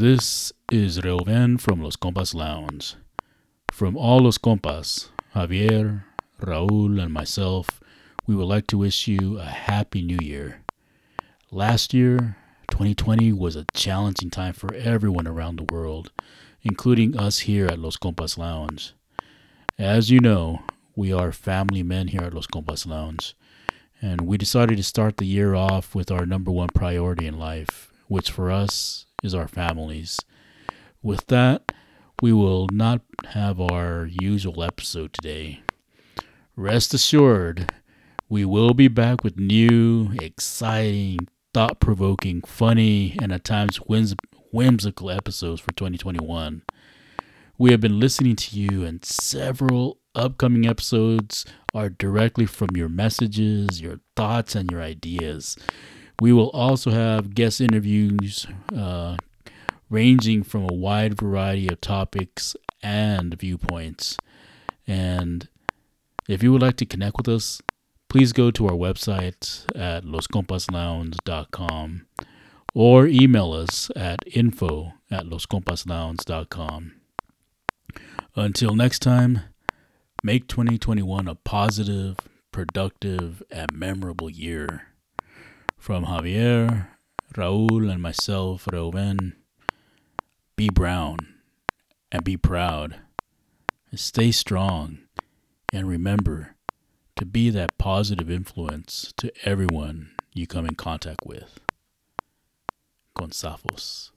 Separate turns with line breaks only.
This is Reuven from Los Compas Lounge. From all Los Compas, Javier, Raul, and myself, we would like to wish you a happy new year. Last year, 2020, was a challenging time for everyone around the world, including us here at Los Compas Lounge. As you know, we are family men here at Los Compas Lounge, and we decided to start the year off with our number one priority in life, which for us is our families. With that, we will not have our usual episode today. Rest assured, we will be back with new, exciting, thought provoking, funny, and at times whims- whimsical episodes for 2021. We have been listening to you, and several upcoming episodes are directly from your messages, your thoughts, and your ideas. We will also have guest interviews uh, ranging from a wide variety of topics and viewpoints. And if you would like to connect with us, please go to our website at loscompaslounge.com or email us at info at loscompaslounge.com. Until next time, make 2021 a positive, productive, and memorable year. From Javier, Raul, and myself, Reuven, be brown and be proud. And Stay strong and remember to be that positive influence to everyone you come in contact with. Consafos.